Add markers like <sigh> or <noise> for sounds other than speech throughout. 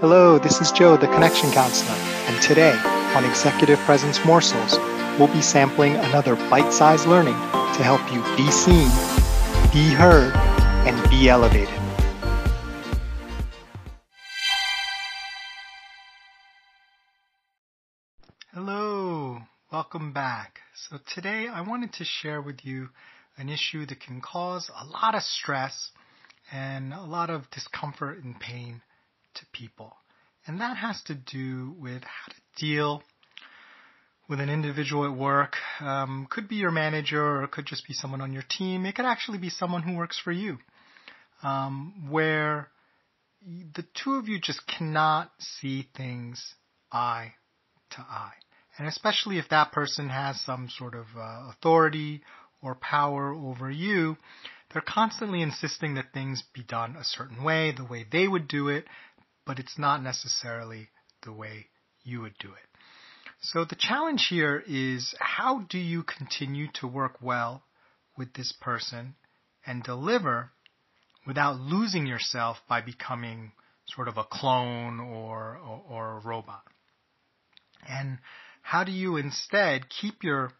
Hello, this is Joe, the Connection Counselor, and today on Executive Presence Morsels, we'll be sampling another bite sized learning to help you be seen, be heard, and be elevated. Hello, welcome back. So, today I wanted to share with you an issue that can cause a lot of stress and a lot of discomfort and pain to people. And that has to do with how to deal with an individual at work. Um, could be your manager or it could just be someone on your team. It could actually be someone who works for you. Um, where the two of you just cannot see things eye to eye. And especially if that person has some sort of uh, authority or power over you, they're constantly insisting that things be done a certain way, the way they would do it, but it's not necessarily the way you would do it. So the challenge here is how do you continue to work well with this person and deliver without losing yourself by becoming sort of a clone or, or, or a robot? And how do you instead keep your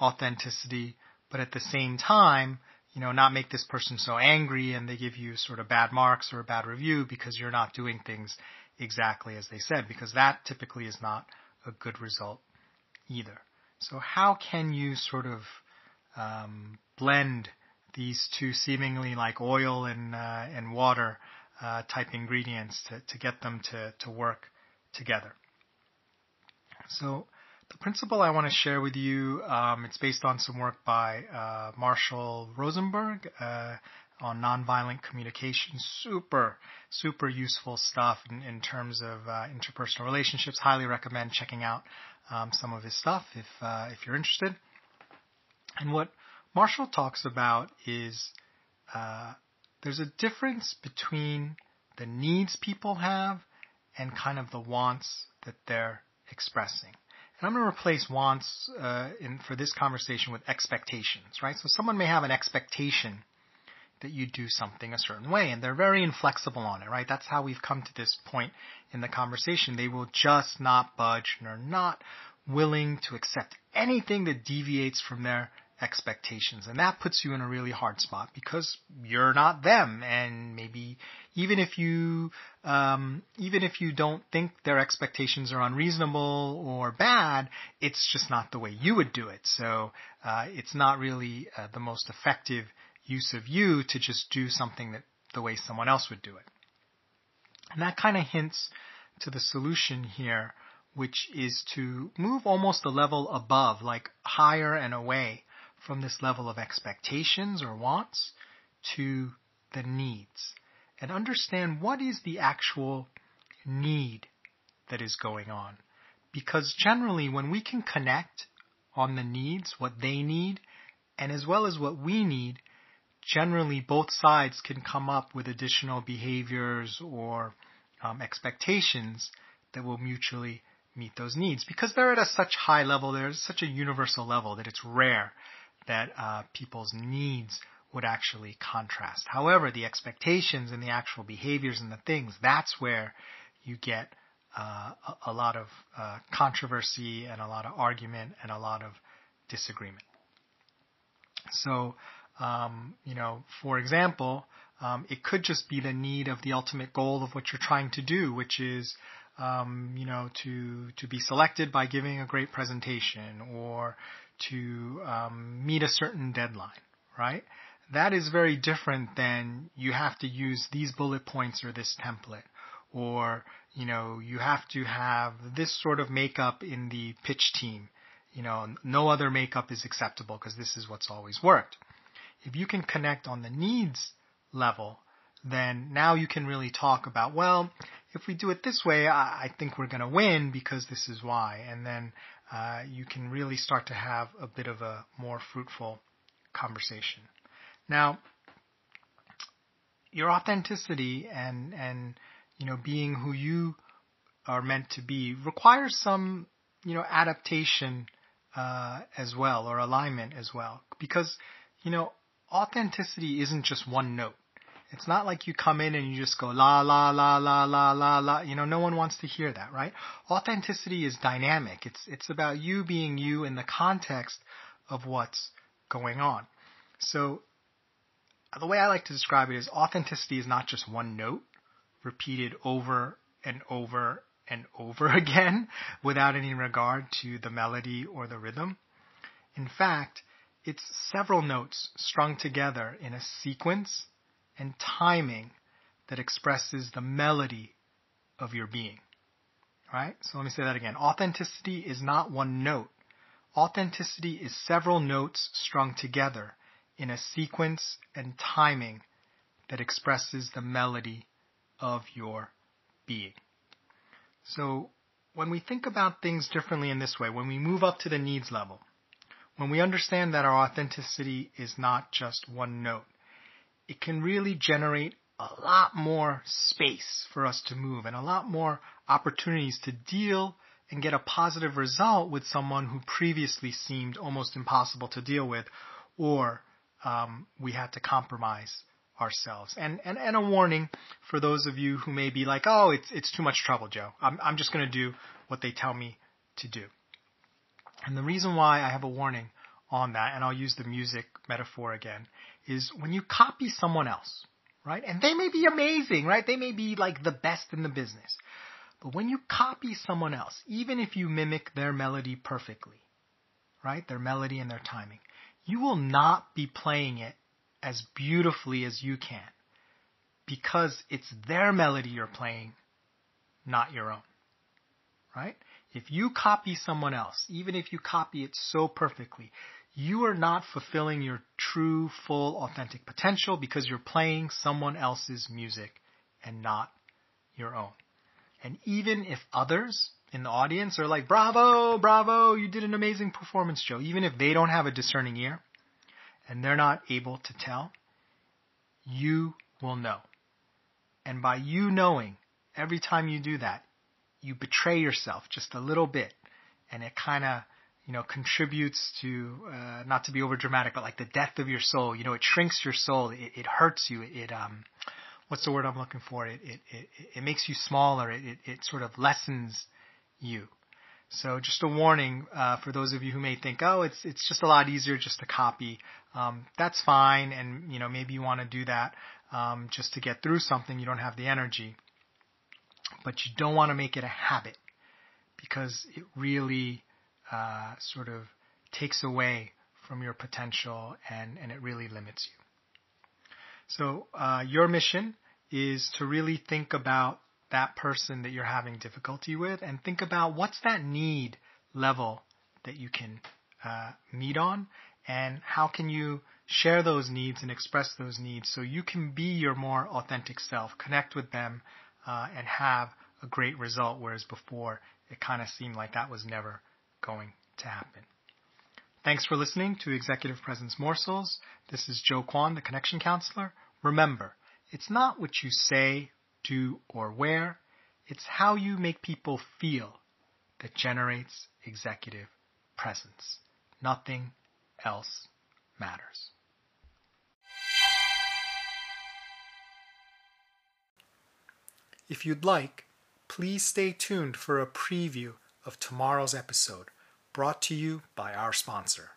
authenticity, but at the same time you know, not make this person so angry and they give you sort of bad marks or a bad review because you're not doing things exactly as they said, because that typically is not a good result either. So how can you sort of um, blend these two seemingly like oil and uh, and water uh, type ingredients to, to get them to, to work together? So the principle I want to share with you, um, it's based on some work by uh, Marshall Rosenberg uh, on nonviolent communication. Super, super useful stuff in, in terms of uh, interpersonal relationships. Highly recommend checking out um, some of his stuff if uh, if you're interested. And what Marshall talks about is uh, there's a difference between the needs people have and kind of the wants that they're expressing. And I'm going to replace wants uh, in, for this conversation with expectations, right? So someone may have an expectation that you do something a certain way, and they're very inflexible on it, right? That's how we've come to this point in the conversation. They will just not budge and are not willing to accept anything that deviates from their expectations. And that puts you in a really hard spot because you're not them. And maybe even if you, um, even if you don't think their expectations are unreasonable or bad, it's just not the way you would do it. So, uh, it's not really uh, the most effective use of you to just do something that the way someone else would do it. And that kind of hints to the solution here, which is to move almost a level above, like higher and away from this level of expectations or wants to the needs and understand what is the actual need that is going on. Because generally, when we can connect on the needs, what they need, and as well as what we need, generally both sides can come up with additional behaviors or um, expectations that will mutually meet those needs because they're at a such high level, they're at such a universal level that it's rare that uh, people's needs would actually contrast. However, the expectations and the actual behaviors and the things, that's where you get uh, a, a, lot of uh, controversy and a lot of argument and a lot of disagreement. So, um, you know, for example, um, it could just be the need of the ultimate goal of what you're trying to do, which is, um, you know, to to be selected by giving a great presentation or to um, meet a certain deadline, right? That is very different than you have to use these bullet points or this template, or you know you have to have this sort of makeup in the pitch team. You know, no other makeup is acceptable because this is what's always worked. If you can connect on the needs level, then now you can really talk about, well, if we do it this way, I, I think we're going to win because this is why. And then uh, you can really start to have a bit of a more fruitful conversation. Now, your authenticity and and you know being who you are meant to be requires some you know adaptation uh, as well or alignment as well because you know authenticity isn't just one note It's not like you come in and you just go la la la la la la la. You know, no one wants to hear that, right? Authenticity is dynamic. It's it's about you being you in the context of what's going on. So the way I like to describe it is authenticity is not just one note repeated over and over and over <laughs> again without any regard to the melody or the rhythm. In fact, it's several notes strung together in a sequence and timing that expresses the melody of your being. Right? So let me say that again. Authenticity is not one note. Authenticity is several notes strung together in a sequence and timing that expresses the melody of your being. So when we think about things differently in this way, when we move up to the needs level, when we understand that our authenticity is not just one note, it can really generate a lot more space for us to move and a lot more opportunities to deal and get a positive result with someone who previously seemed almost impossible to deal with or um, we had to compromise ourselves. And, and, and a warning for those of you who may be like, oh, it's, it's too much trouble, Joe. I'm, I'm just going to do what they tell me to do. And the reason why I have a warning on that, and I'll use the music metaphor again, is when you copy someone else, right? And they may be amazing, right? They may be like the best in the business. But when you copy someone else, even if you mimic their melody perfectly, right? Their melody and their timing, you will not be playing it as beautifully as you can because it's their melody you're playing, not your own. Right? If you copy someone else, even if you copy it so perfectly, you are not fulfilling your true, full, authentic potential because you're playing someone else's music and not your own. And even if others in the audience are like, bravo, bravo, you did an amazing performance, Joe, even if they don't have a discerning ear, and they're not able to tell, you will know. And by you knowing, every time you do that, you betray yourself just a little bit. And it kind of, you know, contributes to, uh, not to be over dramatic, but like the death of your soul. You know, it shrinks your soul. It, it hurts you. It, it, um, what's the word I'm looking for? It, it, it, it makes you smaller. It, it, it sort of lessens you. So just a warning uh, for those of you who may think, oh, it's it's just a lot easier just to copy. Um, that's fine, and you know maybe you want to do that um, just to get through something. You don't have the energy, but you don't want to make it a habit because it really uh, sort of takes away from your potential and and it really limits you. So uh, your mission is to really think about that person that you're having difficulty with and think about what's that need level that you can uh, meet on and how can you share those needs and express those needs so you can be your more authentic self, connect with them, uh, and have a great result, whereas before it kind of seemed like that was never going to happen. Thanks for listening to Executive Presence Morsels. This is Joe Kwan, the Connection Counselor. Remember, it's not what you say do, or wear. It's how you make people feel that generates executive presence. Nothing else matters. If you'd like, please stay tuned for a preview of tomorrow's episode brought to you by our sponsor.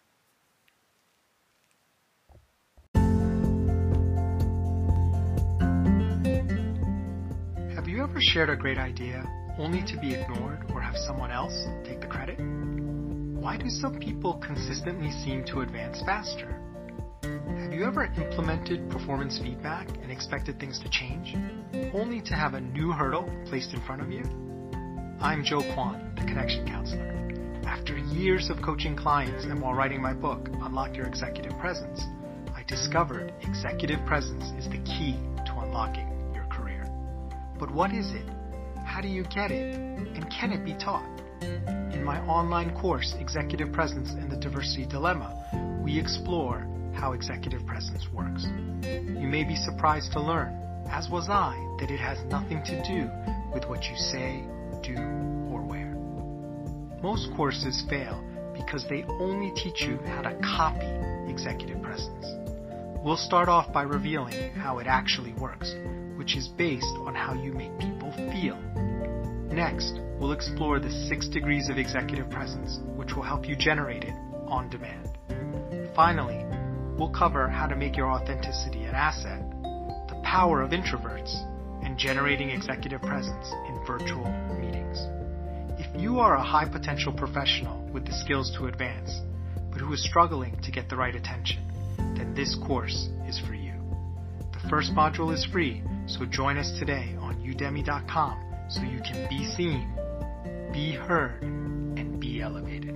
Have you ever shared a great idea only to be ignored or have someone else take the credit? Why do some people consistently seem to advance faster? Have you ever implemented performance feedback and expected things to change, only to have a new hurdle placed in front of you? I'm Joe Kwan, the Connection Counselor. After years of coaching clients and while writing my book, Unlock Your Executive Presence, I discovered executive presence is the key to unlocking your career. but what is it? How do you get it? And can it be taught? In my online course, Executive Presence and the Diversity Dilemma, we explore how executive presence works. You may be surprised to learn, as was I, that it has nothing to do with what you say, do, or wear. Most courses fail because they only teach you how to copy executive presence. We'll start off by revealing how it actually works, which is based on how you make people feel. Next, we'll explore the six degrees of executive presence, which will help you generate it on demand. Finally, we'll cover how to make your authenticity an asset, the power of introverts, generating executive presence in virtual meetings. If you are a high potential professional with the skills to advance, but who is struggling to get the right attention, then this course is for you. The first module is free, so join us today on udemy.com so you can be seen, be heard, and be elevated.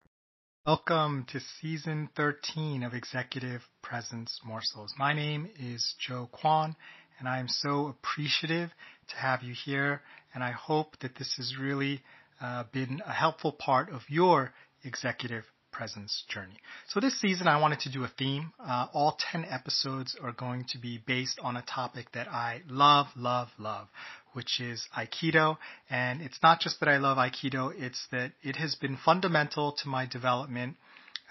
Welcome to season 13 of Executive Presence Morsels. My name is Joe Kwan and I am so appreciative to have you here and I hope that this has really uh, been a helpful part of your executive presence journey. So this season I wanted to do a theme. Uh, all 10 episodes are going to be based on a topic that I love, love, love, which is Aikido. And it's not just that I love Aikido, it's that it has been fundamental to my development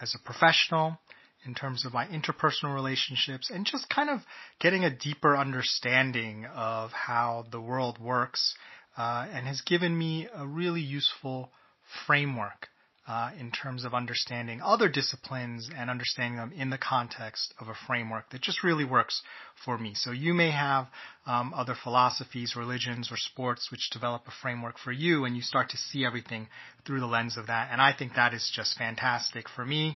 as a professional, in terms of my interpersonal relationships, and just kind of getting a deeper understanding of how the world works, uh, and has given me a really useful framework uh, in terms of understanding other disciplines and understanding them in the context of a framework that just really works for me. So you may have um, other philosophies, religions, or sports which develop a framework for you, and you start to see everything through the lens of that. And I think that is just fantastic for me.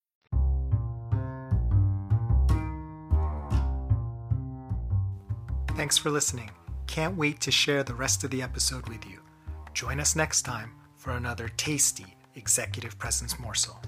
Thanks for listening. Can't wait to share the rest of the episode with you. Join us next time for another tasty executive presence morsel.